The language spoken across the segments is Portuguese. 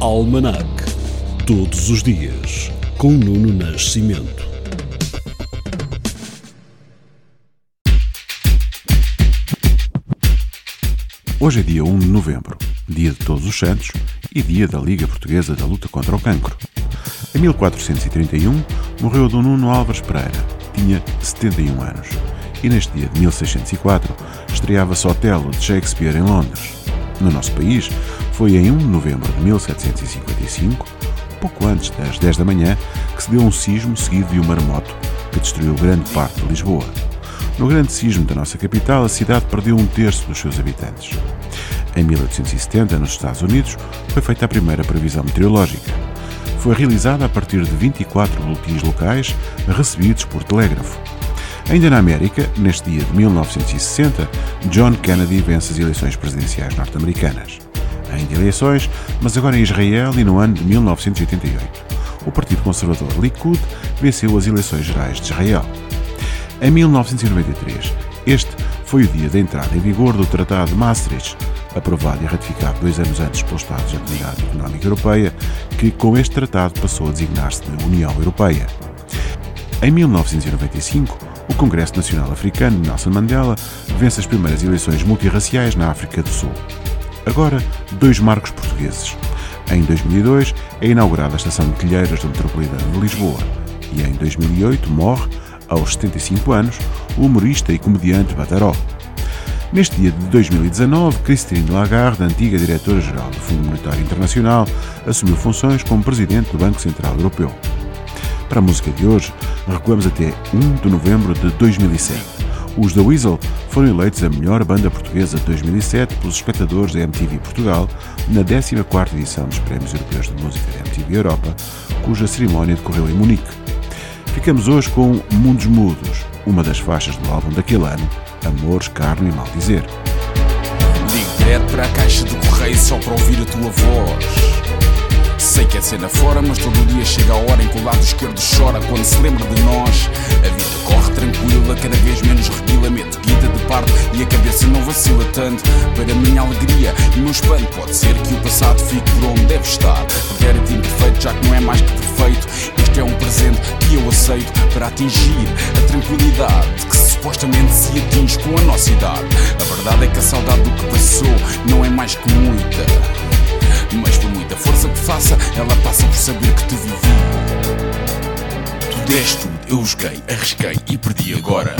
Almanac. Todos os dias, com Nuno Nascimento. Hoje é dia 1 de novembro, dia de Todos os Santos e dia da Liga Portuguesa da Luta contra o Cancro. Em 1431 morreu Dom Nuno Álvares Pereira, tinha 71 anos, e neste dia de 1604 estreava-se Otelo de Shakespeare em Londres. No nosso país, foi em 1 de novembro de 1755, pouco antes das 10 da manhã, que se deu um sismo seguido de um maremoto que destruiu grande parte de Lisboa. No grande sismo da nossa capital, a cidade perdeu um terço dos seus habitantes. Em 1870, nos Estados Unidos, foi feita a primeira previsão meteorológica. Foi realizada a partir de 24 boletins locais recebidos por telégrafo. Ainda na América, neste dia de 1960, John Kennedy vence as eleições presidenciais norte-americanas ainda eleições, mas agora em Israel e no ano de 1988. O Partido Conservador Likud venceu as eleições gerais de Israel. Em 1993, este foi o dia da entrada em vigor do Tratado de Maastricht, aprovado e ratificado dois anos antes pelos Estados da Comunidade Económica Europeia, que com este tratado passou a designar-se de União Europeia. Em 1995, o Congresso Nacional Africano Nelson Mandela vence as primeiras eleições multirraciais na África do Sul. Agora, dois marcos portugueses. Em 2002 é inaugurada a estação de Telheiras do Metropolitano de Lisboa e em 2008 morre, aos 75 anos, o humorista e comediante Bataró. Neste dia de 2019, Christine Lagarde, antiga diretora-geral do Fundo Monetário Internacional, assumiu funções como presidente do Banco Central Europeu. Para a música de hoje, recuamos até 1 de novembro de 2007. Os The Weasel foram eleitos a melhor banda portuguesa de 2007 pelos espectadores da MTV Portugal na 14ª edição dos Prémios Europeus de Música da MTV Europa, cuja cerimónia decorreu em Munique. Ficamos hoje com Mundos Mudos, uma das faixas do álbum daquele ano, Amores, Carne e Mal Dizer. Ligo direto para a caixa do correio só para ouvir a tua voz. Sei que é cena fora, mas todo dia chega a hora em que o lado esquerdo chora quando se lembra de nós. Corre tranquila, cada vez menos reguila, meto guita de parte e a cabeça não vacila tanto. Para minha alegria e meu espanto, pode ser que o passado fique por onde deve estar. Perder a imperfeito, já que não é mais que perfeito. Este é um presente que eu aceito para atingir a tranquilidade que supostamente se atinge com a nossa idade. A verdade é que a saudade do que passou não é mais que muita. Mas por muita força que faça, ela passa por saber que te vivi. Tu deste eu joguei, arrisquei e perdi agora.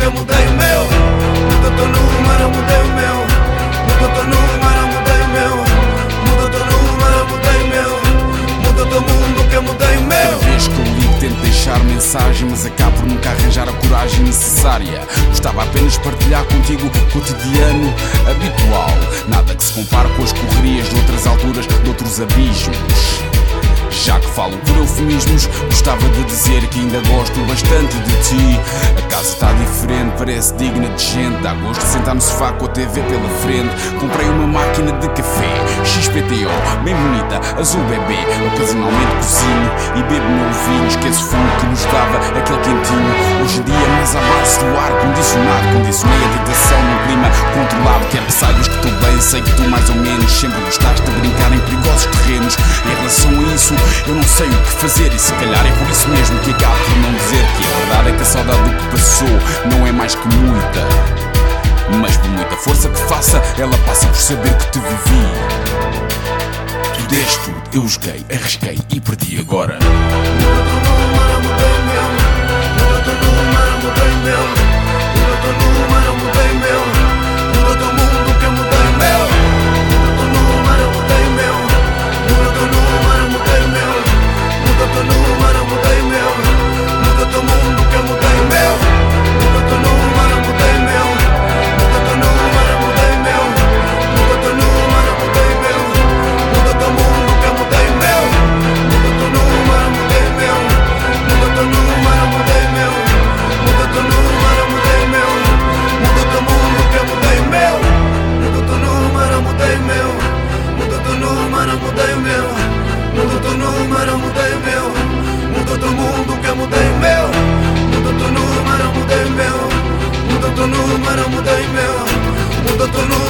Que eu mudei o meu. Muda teu número, mudei o meu. Muda teu número, mudei o meu. Muda teu número, mudei o meu. Muda teu mundo que eu mudei o meu. Cada vez que eu ligo tento deixar mensagem Mas acabo por nunca arranjar a coragem necessária Gostava apenas partilhar contigo o cotidiano habitual Nada que se compare com as correrias de outras alturas, de outros abismos já que falo por eufemismos, gostava de dizer que ainda gosto bastante de ti. A casa está diferente, parece digna de gente. Dá gosto de sentar no sofá com a TV pela frente. Comprei uma máquina de café, XPTO, bem bonita, azul bebê. Ocasionalmente cozinho e bebo meu vinho. Esqueço o fumo que nos dava aquele quentinho. Hoje em dia, mais à base do ar condicionado. Condicionei a tentação num clima controlado. Quero que saibas que estou bem, sei que tu mais ou menos sempre fazer e se calhar é por isso mesmo que acabo por não dizer que a verdade é que a saudade do que passou não é mais que muita. Mas por muita força que faça, ela passa por saber que te vivi. Tu deste tudo, eu joguei, arrisquei e perdi agora. número, eu mudei meu. Muda outro mundo que eu mudei meu. Mudou todo número, eu mudei meu. Mudou todo número, eu mudei meu. Mudou todo número.